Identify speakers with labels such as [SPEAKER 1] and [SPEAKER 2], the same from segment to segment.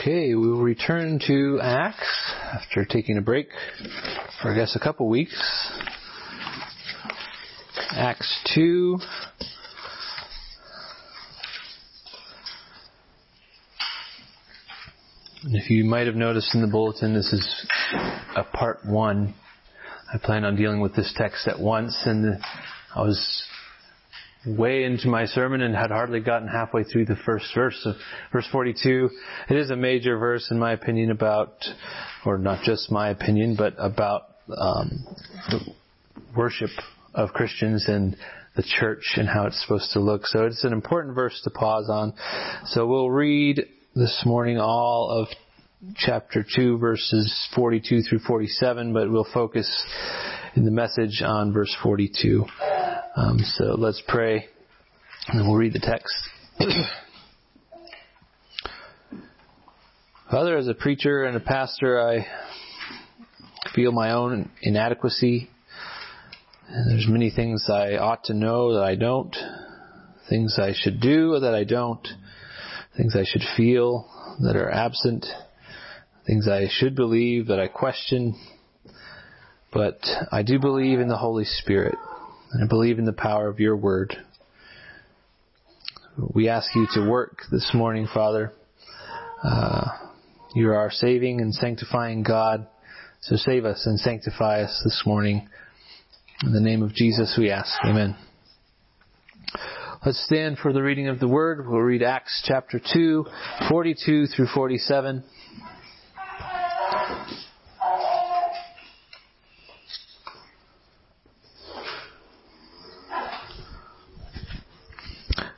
[SPEAKER 1] Okay, we will return to Acts after taking a break for I guess a couple weeks. Acts 2. And if you might have noticed in the bulletin, this is a part one. I plan on dealing with this text at once, and I was way into my sermon and had hardly gotten halfway through the first verse verse 42. It is a major verse in my opinion about, or not just my opinion, but about um, worship of Christians and the church and how it's supposed to look. So it's an important verse to pause on. So we'll read this morning all of chapter 2 verses 42 through 47, but we'll focus in the message on verse 42. Um, so let's pray, and we'll read the text. Father, as a preacher and a pastor, I feel my own inadequacy. And there's many things I ought to know that I don't, things I should do that I don't, things I should feel that are absent, things I should believe that I question. But I do believe in the Holy Spirit. I believe in the power of your word. We ask you to work this morning, Father. Uh, you are our saving and sanctifying God. So save us and sanctify us this morning. In the name of Jesus we ask. Amen. Let's stand for the reading of the word. We'll read Acts chapter 2, 42 through 47.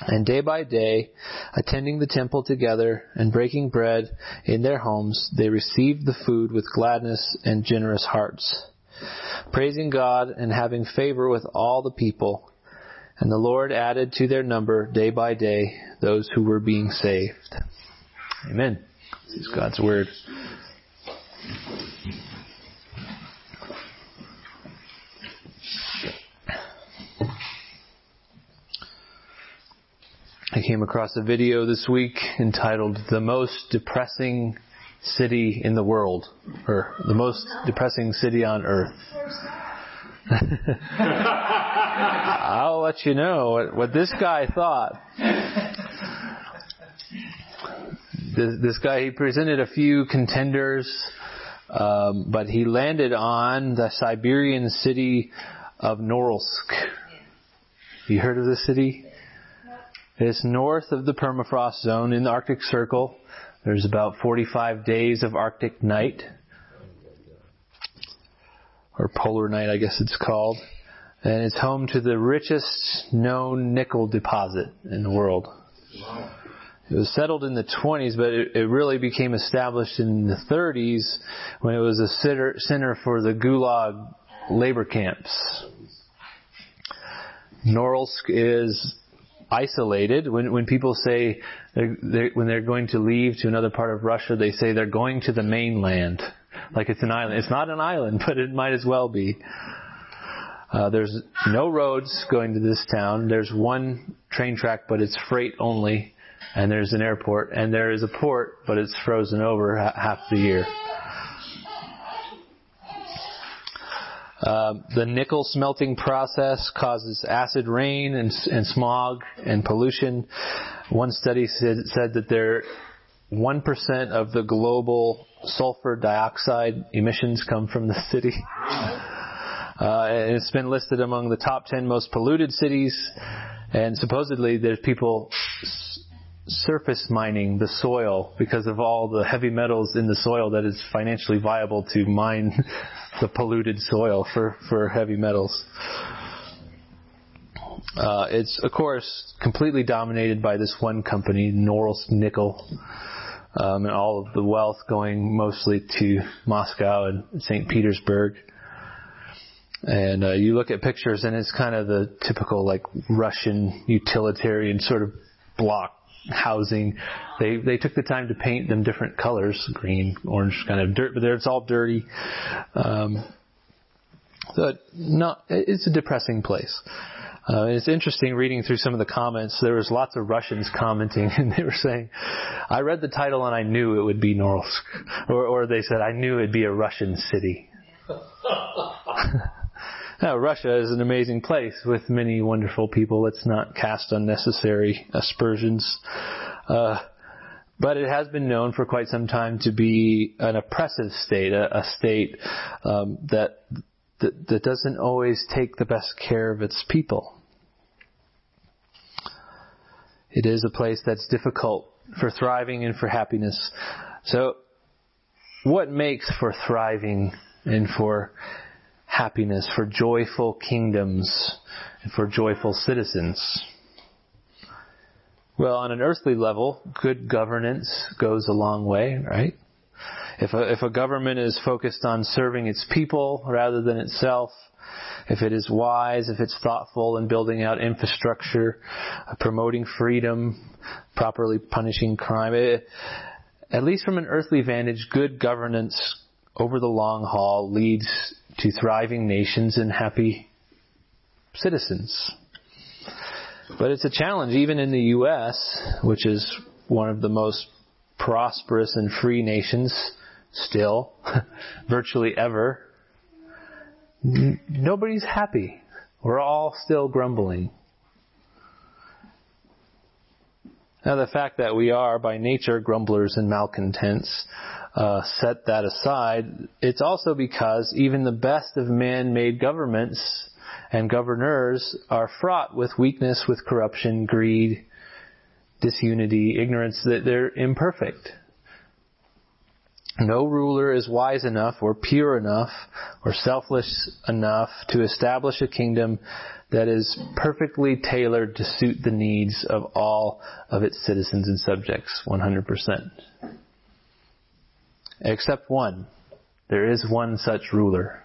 [SPEAKER 1] And day by day, attending the temple together and breaking bread in their homes, they received the food with gladness and generous hearts, praising God and having favor with all the people. And the Lord added to their number day by day those who were being saved. Amen. This is God's word. I came across a video this week entitled The Most Depressing City in the World, or The Most Depressing City on Earth. I'll let you know what, what this guy thought. This, this, guy, he presented a few contenders, um, but he landed on the Siberian city of Norilsk. You heard of this city? It's north of the permafrost zone in the Arctic Circle. There's about 45 days of Arctic night. Or polar night, I guess it's called. And it's home to the richest known nickel deposit in the world. It was settled in the 20s, but it, it really became established in the 30s when it was a center, center for the Gulag labor camps. Norilsk is isolated. When when people say they're, they're, when they're going to leave to another part of Russia, they say they're going to the mainland, like it's an island. It's not an island, but it might as well be. Uh, there's no roads going to this town. There's one train track, but it's freight only, and there's an airport, and there is a port, but it's frozen over ha- half the year. Uh, the nickel smelting process causes acid rain and, and smog and pollution. One study said, said that there 1% of the global sulfur dioxide emissions come from the city. Uh, and it's been listed among the top 10 most polluted cities. And supposedly there's people s- surface mining the soil because of all the heavy metals in the soil that it's financially viable to mine the polluted soil for, for heavy metals. Uh, it's of course completely dominated by this one company, Norilsk Nickel, um, and all of the wealth going mostly to Moscow and St. Petersburg. And uh, you look at pictures, and it's kind of the typical like Russian utilitarian sort of block housing. They they took the time to paint them different colors, green, orange, kind of dirt, but it's all dirty. Um, so not it's a depressing place. Uh, it's interesting reading through some of the comments. There was lots of Russians commenting, and they were saying, "I read the title and I knew it would be Norilsk," or, or they said, "I knew it'd be a Russian city." now, Russia is an amazing place with many wonderful people. Let's not cast unnecessary aspersions. Uh, but it has been known for quite some time to be an oppressive state, a, a state um, that, that that doesn't always take the best care of its people. It is a place that's difficult for thriving and for happiness. So, what makes for thriving and for happiness, for joyful kingdoms, and for joyful citizens? Well, on an earthly level, good governance goes a long way, right? If a, if a government is focused on serving its people rather than itself, if it is wise, if it's thoughtful in building out infrastructure, uh, promoting freedom, properly punishing crime, it, at least from an earthly vantage, good governance over the long haul leads to thriving nations and happy citizens. But it's a challenge even in the U.S., which is one of the most prosperous and free nations still, virtually ever nobody's happy. We're all still grumbling. Now, the fact that we are by nature grumblers and malcontents, uh, set that aside, it's also because even the best of man made governments and governors are fraught with weakness, with corruption, greed, disunity, ignorance, that they're imperfect. No ruler is wise enough or pure enough or selfless enough to establish a kingdom that is perfectly tailored to suit the needs of all of its citizens and subjects 100%. Except one. There is one such ruler.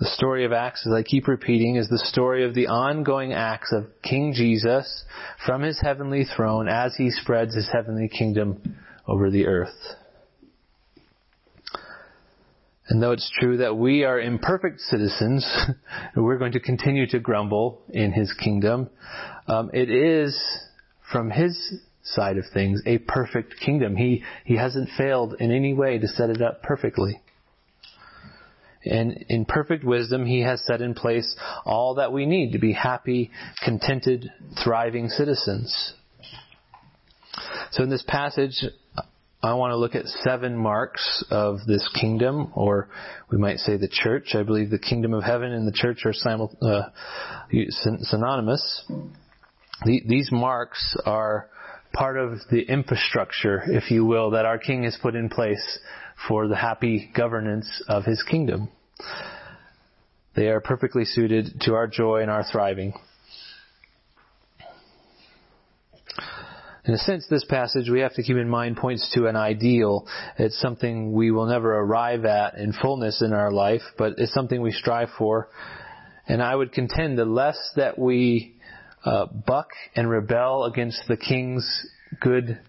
[SPEAKER 1] The story of Acts, as I keep repeating, is the story of the ongoing acts of King Jesus from his heavenly throne as he spreads his heavenly kingdom over the earth. And though it's true that we are imperfect citizens, we're going to continue to grumble in His kingdom. Um, it is, from His side of things, a perfect kingdom. He He hasn't failed in any way to set it up perfectly. And in perfect wisdom, He has set in place all that we need to be happy, contented, thriving citizens. So in this passage, I want to look at seven marks of this kingdom, or we might say the church. I believe the kingdom of heaven and the church are simul- uh, synonymous. The, these marks are part of the infrastructure, if you will, that our king has put in place for the happy governance of his kingdom. They are perfectly suited to our joy and our thriving. In a sense, this passage we have to keep in mind points to an ideal. It's something we will never arrive at in fullness in our life, but it's something we strive for. And I would contend the less that we uh, buck and rebel against the king's good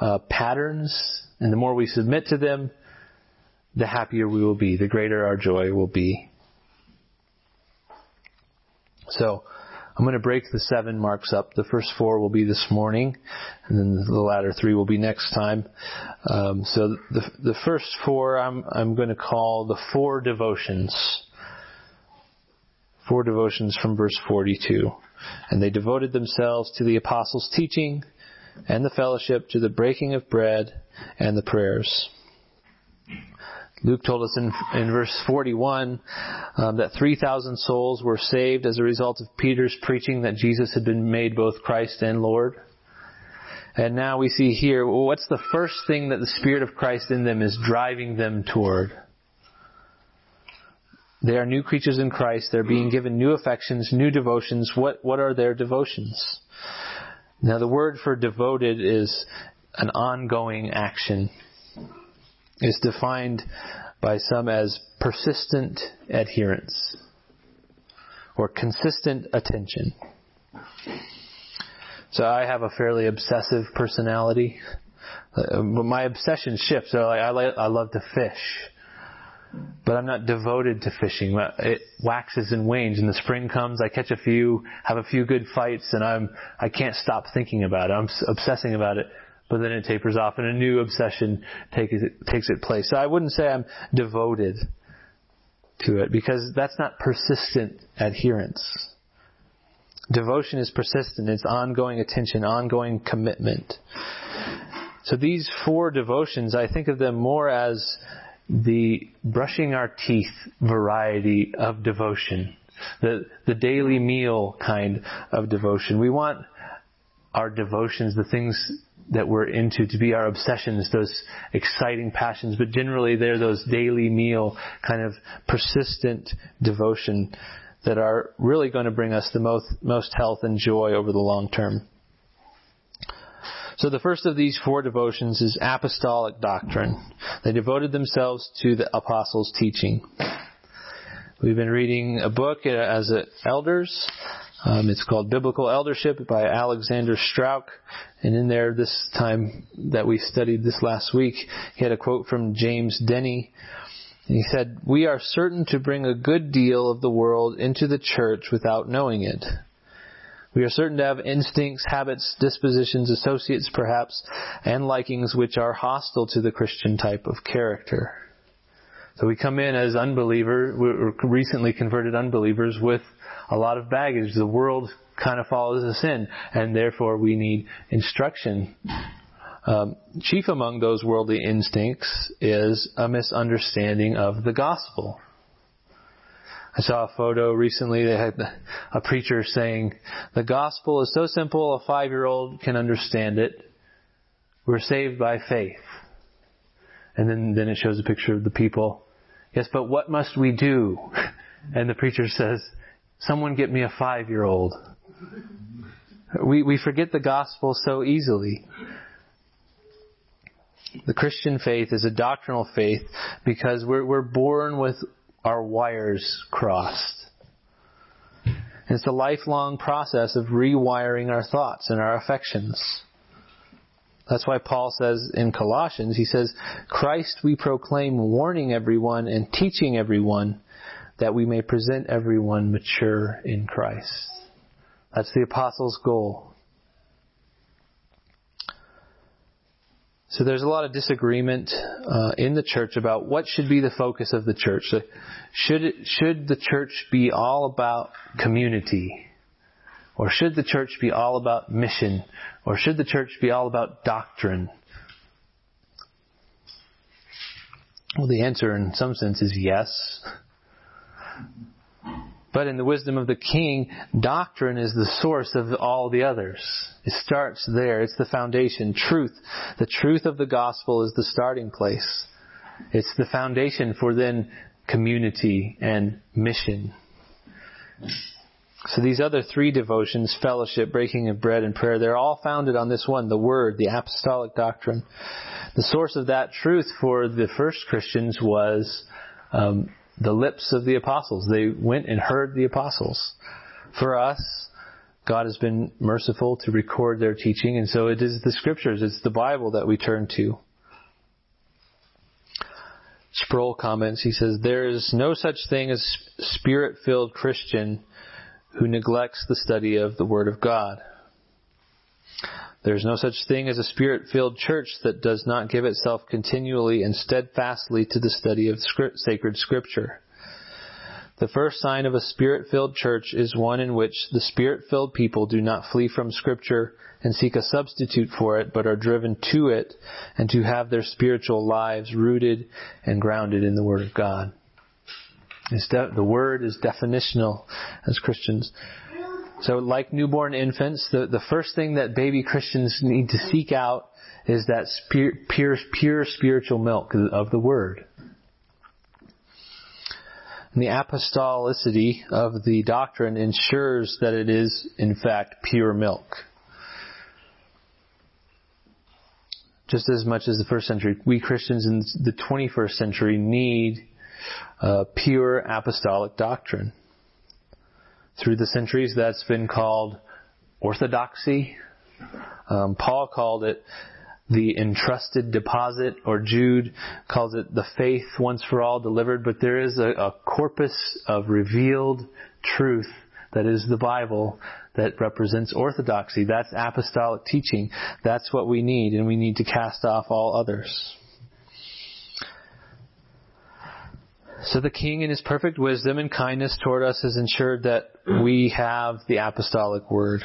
[SPEAKER 1] uh, patterns, and the more we submit to them, the happier we will be, the greater our joy will be. So, I'm going to break the seven marks up. The first four will be this morning, and then the latter three will be next time. Um, so the the first four I'm I'm going to call the four devotions. Four devotions from verse 42, and they devoted themselves to the apostles' teaching, and the fellowship, to the breaking of bread, and the prayers. Luke told us in, in verse 41 um, that 3,000 souls were saved as a result of Peter's preaching that Jesus had been made both Christ and Lord. And now we see here, well, what's the first thing that the Spirit of Christ in them is driving them toward? They are new creatures in Christ. They're being given new affections, new devotions. What, what are their devotions? Now the word for devoted is an ongoing action It's defined by some as persistent adherence or consistent attention. So I have a fairly obsessive personality. Uh, my obsession shifts. So I love to fish but I'm not devoted to fishing. It waxes and wanes. And the spring comes, I catch a few, have a few good fights, and I'm I can't stop thinking about it. I'm obsessing about it, but then it tapers off, and a new obsession takes it, takes its place. So I wouldn't say I'm devoted to it because that's not persistent adherence. Devotion is persistent. It's ongoing attention, ongoing commitment. So these four devotions, I think of them more as the brushing our teeth variety of devotion, the, the daily meal kind of devotion. We want our devotions, the things that we're into to be our obsessions, those exciting passions, but generally they're those daily meal kind of persistent devotion that are really going to bring us the most, most health and joy over the long term. So the first of these four devotions is apostolic doctrine. They devoted themselves to the apostles' teaching. We've been reading a book as elders. Um, it's called Biblical Eldership by Alexander Strauch. And in there, this time that we studied this last week, he had a quote from James Denney. And he said, We are certain to bring a good deal of the world into the church without knowing it. We are certain to have instincts, habits, dispositions, associates perhaps, and likings which are hostile to the Christian type of character. So we come in as unbelievers, we're recently converted unbelievers with a lot of baggage. The world kind of follows us in, and therefore we need instruction. Um, chief among those worldly instincts is a misunderstanding of the gospel. I saw a photo recently. They had a preacher saying, "The gospel is so simple, a five-year-old can understand it. We're saved by faith." And then then it shows a picture of the people. Yes, but what must we do? And the preacher says, "Someone get me a five-year-old." We we forget the gospel so easily. The Christian faith is a doctrinal faith because we're, we're born with our wires crossed. It's a lifelong process of rewiring our thoughts and our affections. That's why Paul says in Colossians, he says, Christ we proclaim, warning everyone and teaching everyone that we may present everyone mature in Christ. That's the apostles' goal. So there's a lot of disagreement uh, in the church about what should be the focus of the church. So should it, should the church be all about community, or should the church be all about mission, or should the church be all about doctrine? Well, the answer in some sense is yes. But in the wisdom of the king, doctrine is the source of all the others. It starts there. It's the foundation. Truth. The truth of the gospel is the starting place. It's the foundation for then community and mission. So these other three devotions, fellowship, breaking of bread, and prayer, they're all founded on this one, the Word, the apostolic doctrine. The source of that truth for the first Christians was um, the lips of the apostles. They went and heard the apostles. For us, God has been merciful to record their teaching, and so it is the scriptures, it's the Bible that we turn to. Sproul comments, he says, There is no such thing as spirit filled Christian who neglects the study of the Word of God. There is no such thing as a spirit filled church that does not give itself continually and steadfastly to the study of sacred scripture. The first sign of a spirit filled church is one in which the spirit filled people do not flee from scripture and seek a substitute for it, but are driven to it and to have their spiritual lives rooted and grounded in the Word of God. De- the Word is definitional as Christians. So, like newborn infants, the, the first thing that baby Christians need to seek out is that pure, pure spiritual milk of the Word. And the apostolicity of the doctrine ensures that it is, in fact, pure milk. just as much as the first century. We Christians in the 21st century need uh, pure apostolic doctrine. Through the centuries, that's been called orthodoxy. Um, Paul called it the entrusted deposit, or Jude calls it the faith once for all delivered, but there is a, a corpus of revealed truth that is the Bible that represents orthodoxy. That's apostolic teaching. That's what we need, and we need to cast off all others. So the king in his perfect wisdom and kindness toward us has ensured that we have the apostolic word.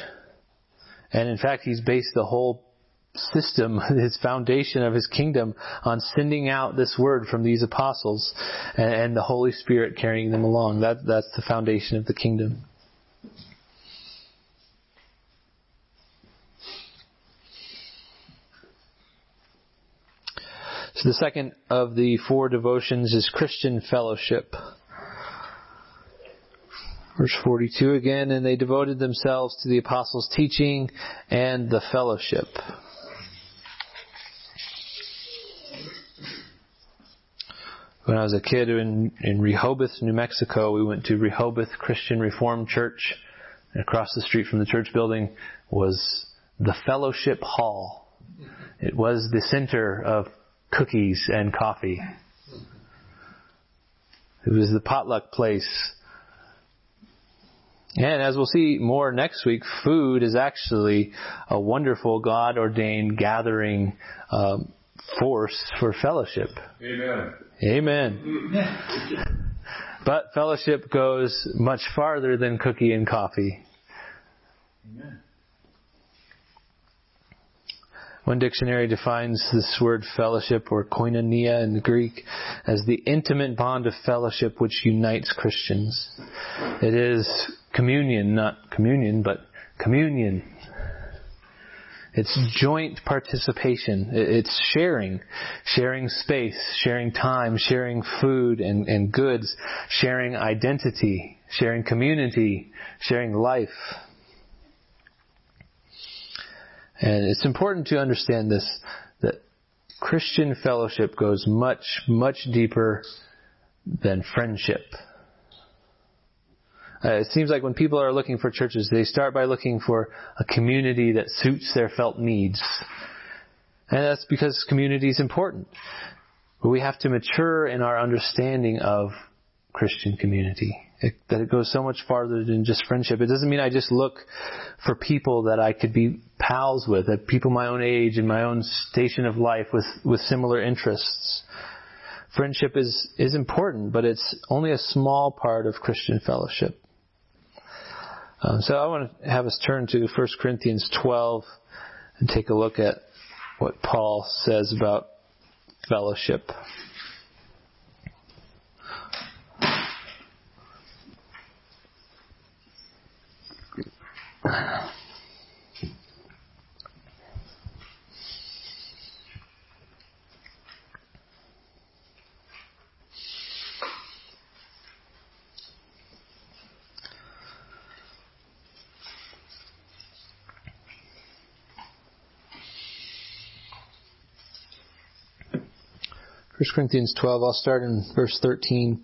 [SPEAKER 1] And in fact, he's based the whole system, his foundation of his kingdom on sending out this word from these apostles and, the Holy Spirit carrying them along. That, that's the foundation of the kingdom. So the second of the four devotions is Christian fellowship. Verse 42 again, and they devoted themselves to the apostles' teaching and the fellowship. When I was a kid in, in Rehoboth, New Mexico, we went to Rehoboth Christian Reformed Church. And across the street from the church building was the Fellowship Hall. It was the center of cookies and coffee. It was the potluck place. And as we'll see more next week, food is actually a wonderful God ordained gathering um, force for fellowship.
[SPEAKER 2] Amen.
[SPEAKER 1] Amen. but fellowship goes much farther than cookie and coffee. Amen. One dictionary defines this word fellowship or koinonia in Greek as the intimate bond of fellowship which unites Christians. It is communion, not communion, but communion. It's joint participation. It's sharing, sharing space, sharing time, sharing food and, and goods, sharing identity, sharing community, sharing life. And it's important to understand this, that Christian fellowship goes much, much deeper than friendship. Uh, it seems like when people are looking for churches, they start by looking for a community that suits their felt needs. And that's because community is important. But we have to mature in our understanding of Christian community. It, that it goes so much farther than just friendship. It doesn't mean I just look for people that I could be pals with, that people my own age and my own station of life with, with similar interests. Friendship is, is important, but it's only a small part of Christian fellowship. Um, so I want to have us turn to 1 Corinthians 12 and take a look at what Paul says about fellowship. 1 Corinthians 12, I'll start in verse 13.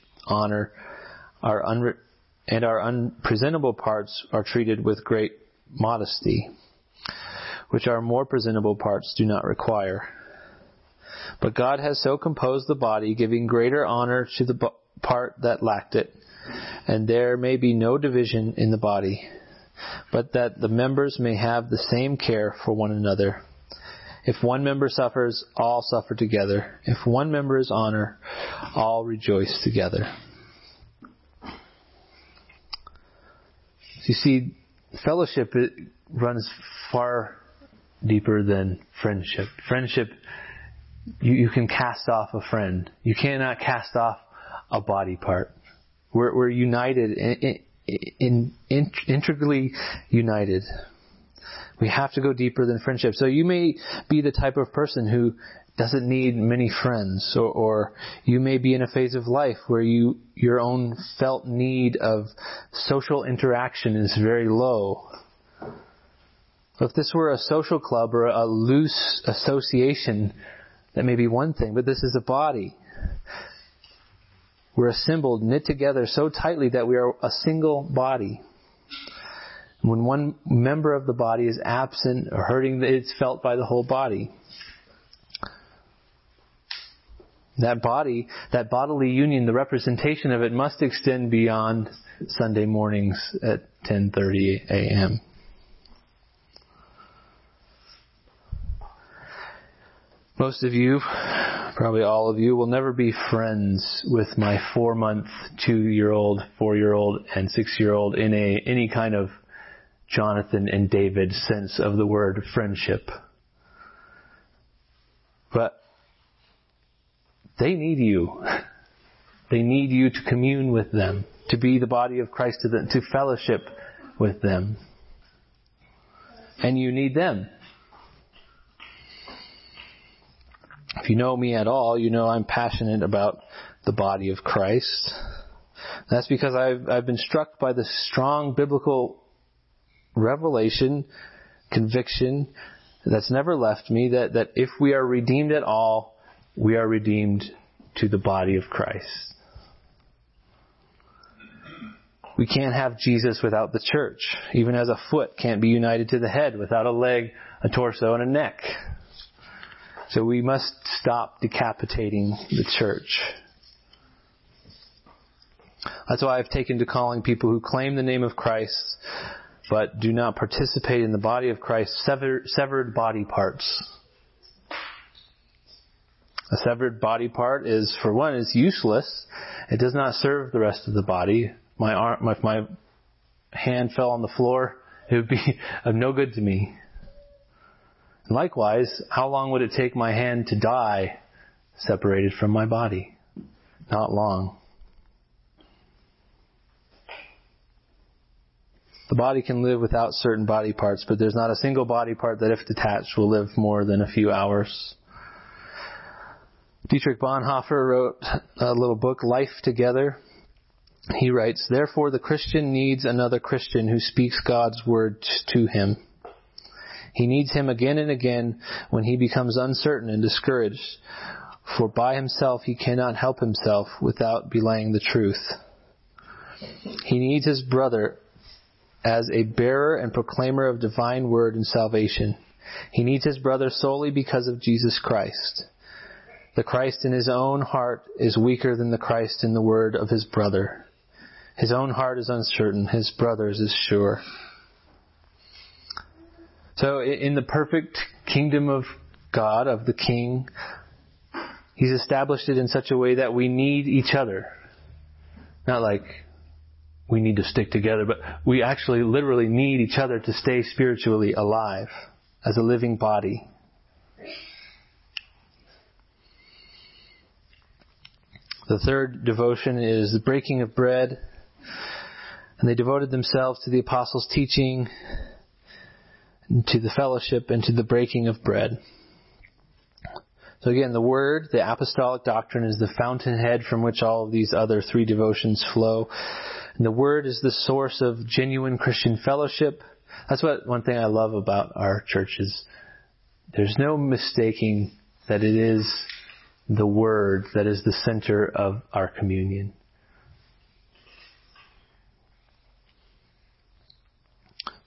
[SPEAKER 1] honor, our unre- and our unpresentable parts are treated with great modesty. which our more presentable parts do not require. But God has so composed the body, giving greater honor to the part that lacked it, and there may be no division in the body, but that the members may have the same care for one another. If one member suffers, all suffer together. If one member is honored, all rejoice together. You see, fellowship runs far deeper than friendship. Friendship, you, you can cast off a friend. You cannot cast off a body part. We're, we're united, in, in, in, integrally united. We have to go deeper than friendship. So you may be the type of person who doesn't need many friends, or, or you may be in a phase of life where you your own felt need of social interaction is very low. If this were a social club or a loose association, that may be one thing, but this is a body. We're assembled, knit together so tightly that we are a single body. When one member of the body is absent or hurting, it's felt by the whole body. That body, that bodily union, the representation of it must extend beyond Sunday mornings at 10:30 a.m. Most of you, probably all of you, will never be friends with my four month, two year old, four year old, and six year old in a, any kind of Jonathan and David sense of the word friendship. But they need you. They need you to commune with them, to be the body of Christ to them, to fellowship with them. And you need them. If you know me at all, you know I'm passionate about the body of Christ. That's because I've, I've been struck by the strong biblical revelation, conviction that's never left me that, that if we are redeemed at all, we are redeemed to the body of Christ. We can't have Jesus without the church. Even as a foot can't be united to the head without a leg, a torso, and a neck. So we must stop decapitating the church. That's why I've taken to calling people who claim the name of Christ but do not participate in the body of Christ severed, severed body parts. A severed body part is, for one, is useless. It does not serve the rest of the body. My arm, if my hand fell on the floor, it would be of no good to me. Likewise, how long would it take my hand to die separated from my body? Not long. The body can live without certain body parts, but there's not a single body part that, if detached, will live more than a few hours. Dietrich Bonhoeffer wrote a little book, Life Together. He writes, Therefore the Christian needs another Christian who speaks God's word to him. He needs him again and again when he becomes uncertain and discouraged, for by himself he cannot help himself without belaying the truth. He needs his brother as a bearer and proclaimer of divine word and salvation. He needs his brother solely because of Jesus Christ. The Christ in his own heart is weaker than the Christ in the word of his brother. His own heart is uncertain, his brother's is sure. So in the perfect kingdom of God, of the King, He's established it in such a way that we need each other. Not like we need to stick together, but we actually literally need each other to stay spiritually alive as a living body. The third devotion is the breaking of bread. And they devoted themselves to the apostles' teaching, to the fellowship, and to the breaking of bread. So again, the Word, the apostolic doctrine, is the fountainhead from which all of these other three devotions flow. And the Word is the source of genuine Christian fellowship. That's what one thing I love about our church is there's no mistaking that it is the Word that is the center of our communion.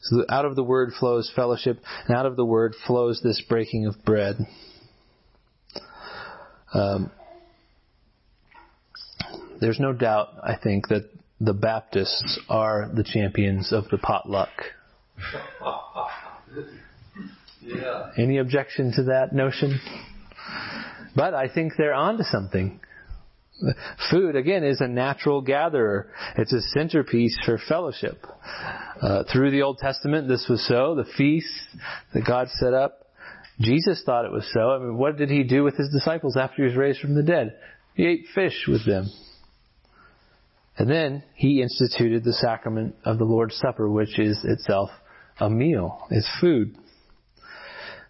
[SPEAKER 1] So out of the word flows fellowship, and out of the word flows this breaking of bread. Um, there's no doubt, I think, that the Baptists are the champions of the potluck. yeah. Any objection to that notion? But I think they're onto something. Food, again, is a natural gatherer. It's a centerpiece for fellowship. Uh, through the Old Testament, this was so. The feasts that God set up, Jesus thought it was so. I mean, what did he do with his disciples after he was raised from the dead? He ate fish with them. And then he instituted the sacrament of the Lord's Supper, which is itself a meal, is food.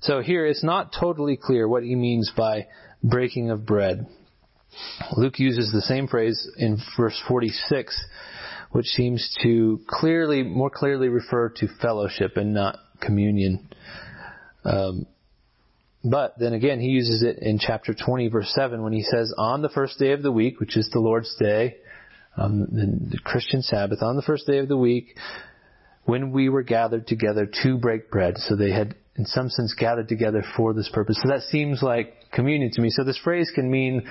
[SPEAKER 1] So here it's not totally clear what he means by breaking of bread. Luke uses the same phrase in verse 46, which seems to clearly, more clearly refer to fellowship and not communion. Um, but then again, he uses it in chapter 20, verse 7, when he says, On the first day of the week, which is the Lord's Day, the, the Christian Sabbath, on the first day of the week, when we were gathered together to break bread. So they had, in some sense, gathered together for this purpose. So that seems like communion to me. So this phrase can mean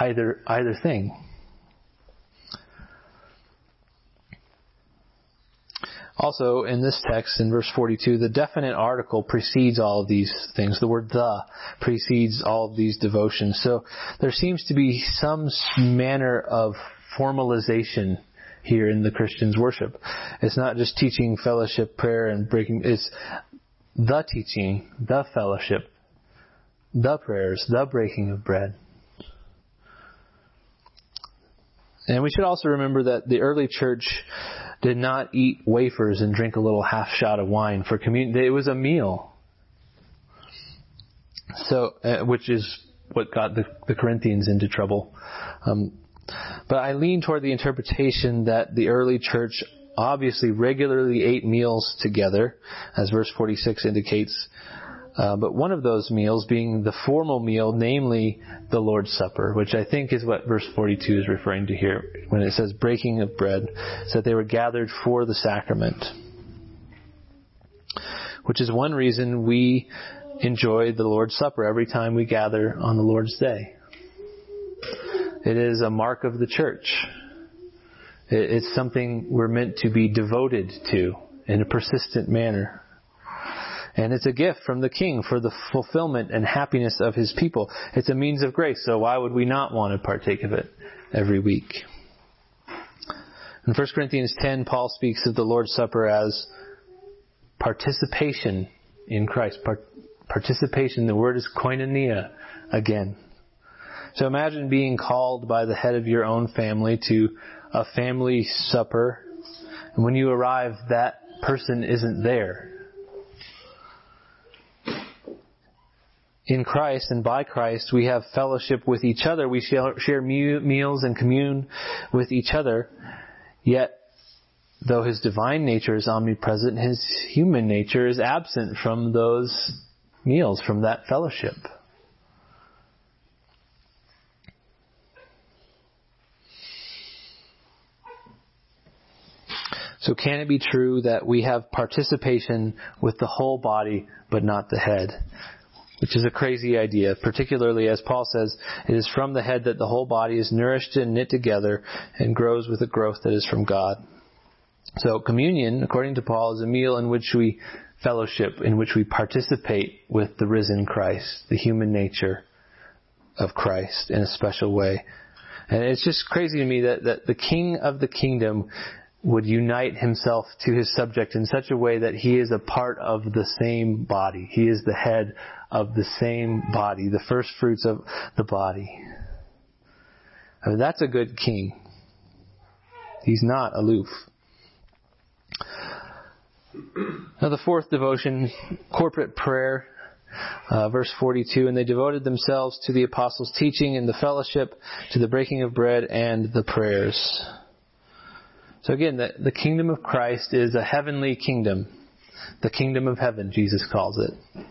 [SPEAKER 1] either either thing. Also, in this text, in verse 42, the definite article precedes all of these things. The word the precedes all of these devotions. So there seems to be some manner of formalization here in the Christian's worship. It's not just teaching, fellowship, prayer, and breaking. It's the teaching, the fellowship, the prayers, the breaking of bread. And we should also remember that the early church did not eat wafers and drink a little half shot of wine for communion. It was a meal. So, uh, which is what got the, the Corinthians into trouble. Um, but I lean toward the interpretation that the early church obviously regularly ate meals together, as verse 46 indicates, uh, but one of those meals being the formal meal, namely the Lord's Supper, which I think is what verse 42 is referring to here when it says breaking of bread, so that they were gathered for the sacrament. Which is one reason we enjoy the Lord's Supper every time we gather on the Lord's Day. It is a mark of the church. It's something we're meant to be devoted to in a persistent manner. And it's a gift from the King for the fulfillment and happiness of His people. It's a means of grace, so why would we not want to partake of it every week? In 1 Corinthians 10, Paul speaks of the Lord's Supper as participation in Christ. Part- participation, the word is koinonia again. So imagine being called by the head of your own family to a family supper, and when you arrive, that person isn't there. in Christ and by Christ, we have fellowship with each other. We share meals and commune with each other. Yet, though his divine nature is omnipresent, his human nature is absent from those meals, from that fellowship. So can it be true that we have participation with the whole body but not the head? which is a crazy idea, particularly as Paul says, it is from the head that the whole body is nourished and knit together and grows with a growth that is from God. So communion, according to Paul, is a meal in which we fellowship, in which we participate with the risen Christ, the human nature of Christ in a special way. And it's just crazy to me that, that the king of the kingdom would unite himself to his subject in such a way that he is a part of the same body. He is the head of the same body, the first fruits of the body. I mean, that's a good king. He's not aloof. Now, the fourth devotion, corporate prayer, uh, verse 42, and they devoted themselves to the apostles' teaching and the fellowship, to the breaking of bread and the prayers. So again, the, the kingdom of Christ is a heavenly kingdom. The kingdom of heaven, Jesus calls it.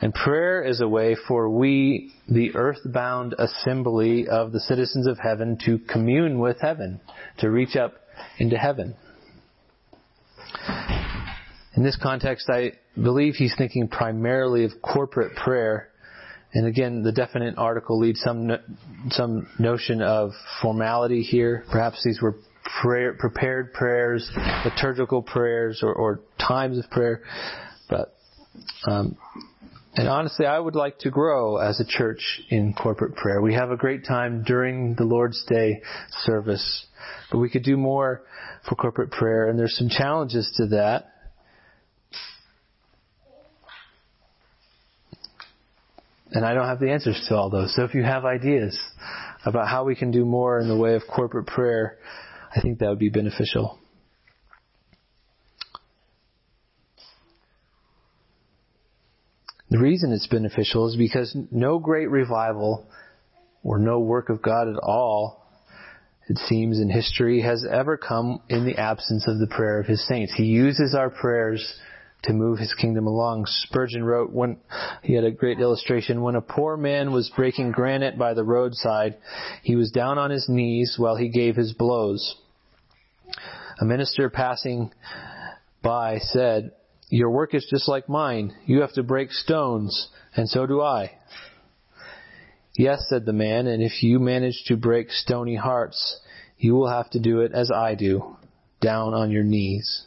[SPEAKER 1] And prayer is a way for we, the earthbound assembly of the citizens of heaven, to commune with heaven, to reach up into heaven. In this context, I believe he's thinking primarily of corporate prayer. And again, the definite article leads some no, some notion of formality here. Perhaps these were prayer, prepared prayers, liturgical prayers, or, or times of prayer. But um, and honestly, I would like to grow as a church in corporate prayer. We have a great time during the Lord's Day service, but we could do more for corporate prayer, and there's some challenges to that. And I don't have the answers to all those. So if you have ideas about how we can do more in the way of corporate prayer, I think that would be beneficial. The reason it's beneficial is because no great revival or no work of God at all, it seems in history, has ever come in the absence of the prayer of his saints. He uses our prayers to move his kingdom along. Spurgeon wrote when he had a great illustration when a poor man was breaking granite by the roadside, he was down on his knees while he gave his blows. A minister passing by said, Your work is just like mine. You have to break stones, and so do I. Yes, said the man, and if you manage to break stony hearts, you will have to do it as I do, down on your knees.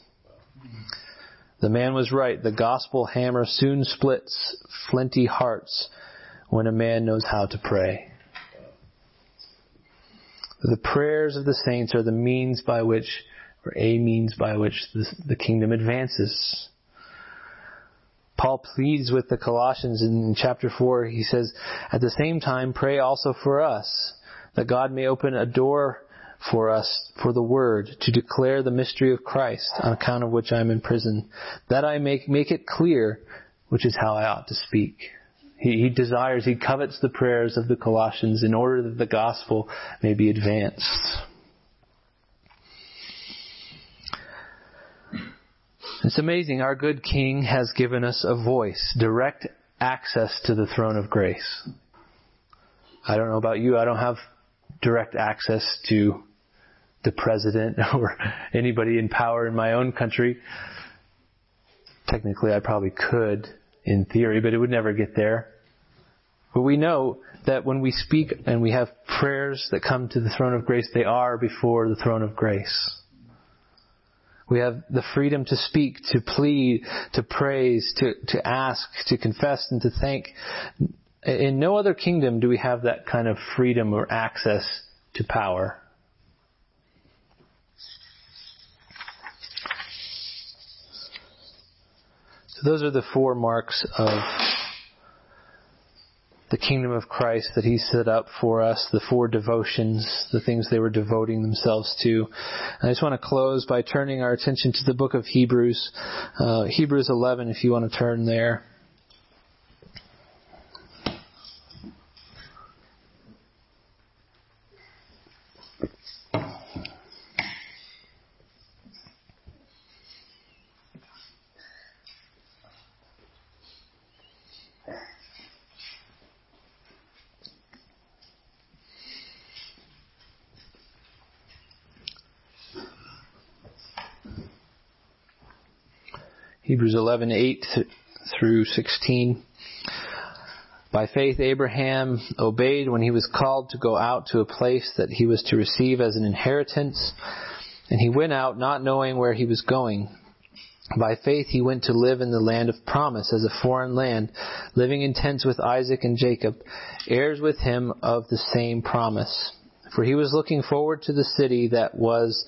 [SPEAKER 1] The man was right. The gospel hammer soon splits flinty hearts when a man knows how to pray. The prayers of the saints are the means by which, or a means by which the, the kingdom advances. Paul pleads with the Colossians in chapter 4. He says, At the same time, pray also for us, that God may open a door for us for the word to declare the mystery of Christ on account of which I am in prison, that I may make it clear which is how I ought to speak. He, he desires, he covets the prayers of the Colossians in order that the gospel may be advanced. It's amazing. Our good King has given us a voice, direct access to the throne of grace. I don't know about you. I don't have direct access to the president or anybody in power in my own country. Technically, I probably could in theory, but it would never get there. But we know that when we speak and we have prayers that come to the throne of grace, they are before the throne of grace. We have the freedom to speak, to plead, to praise, to, to ask, to confess, and to thank. In no other kingdom do we have that kind of freedom or access to power. Those are the four marks of the kingdom of Christ that He set up for us, the four devotions, the things they were devoting themselves to. And I just want to close by turning our attention to the book of Hebrews, uh, Hebrews 11, if you want to turn there. Hebrews 11:8 through 16. By faith Abraham obeyed when he was called to go out to a place that he was to receive as an inheritance, and he went out not knowing where he was going. By faith he went to live in the land of promise as a foreign land, living in tents with Isaac and Jacob, heirs with him of the same promise. For he was looking forward to the city that was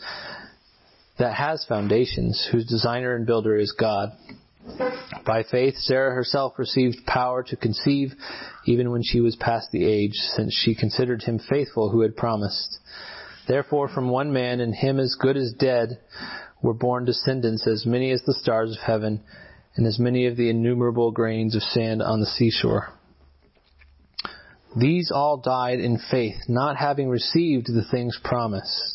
[SPEAKER 1] that has foundations, whose designer and builder is God. By faith, Sarah herself received power to conceive even when she was past the age, since she considered him faithful who had promised. Therefore, from one man, and him as good as dead, were born descendants as many as the stars of heaven, and as many of the innumerable grains of sand on the seashore. These all died in faith, not having received the things promised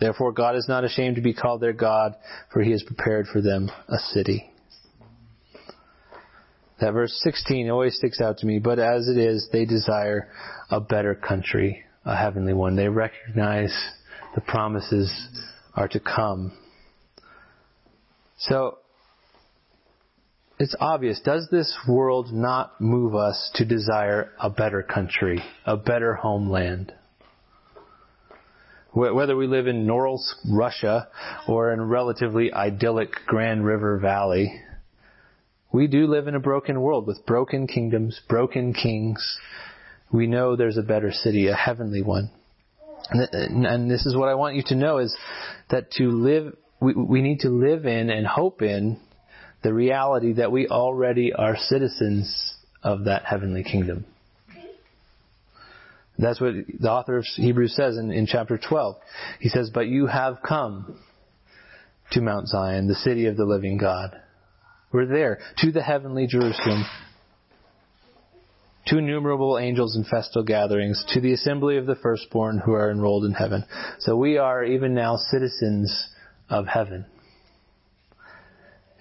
[SPEAKER 1] Therefore God is not ashamed to be called their God, for he has prepared for them a city. That verse 16 always sticks out to me, but as it is, they desire a better country, a heavenly one. They recognize the promises are to come. So, it's obvious. Does this world not move us to desire a better country, a better homeland? Whether we live in Norilsk, Russia, or in a relatively idyllic Grand River Valley, we do live in a broken world with broken kingdoms, broken kings. We know there's a better city, a heavenly one. And, this is what I want you to know is that to live, we, we need to live in and hope in the reality that we already are citizens of that heavenly kingdom. That's what the author of Hebrews says in, in chapter 12. He says, But you have come to Mount Zion, the city of the living God. We're there, to the heavenly Jerusalem, to innumerable angels in festal gatherings, to the assembly of the firstborn who are enrolled in heaven. So we are even now citizens of heaven.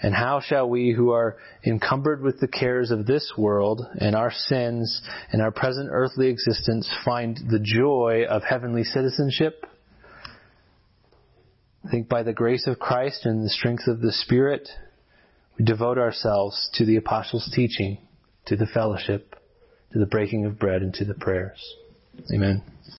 [SPEAKER 1] And how shall we who are encumbered with the cares of this world and our sins and our present earthly existence find the joy of heavenly citizenship? I think by the grace of Christ and the strength of the Spirit, we devote ourselves to the apostles' teaching, to the fellowship, to the breaking of bread, and to the prayers. Amen.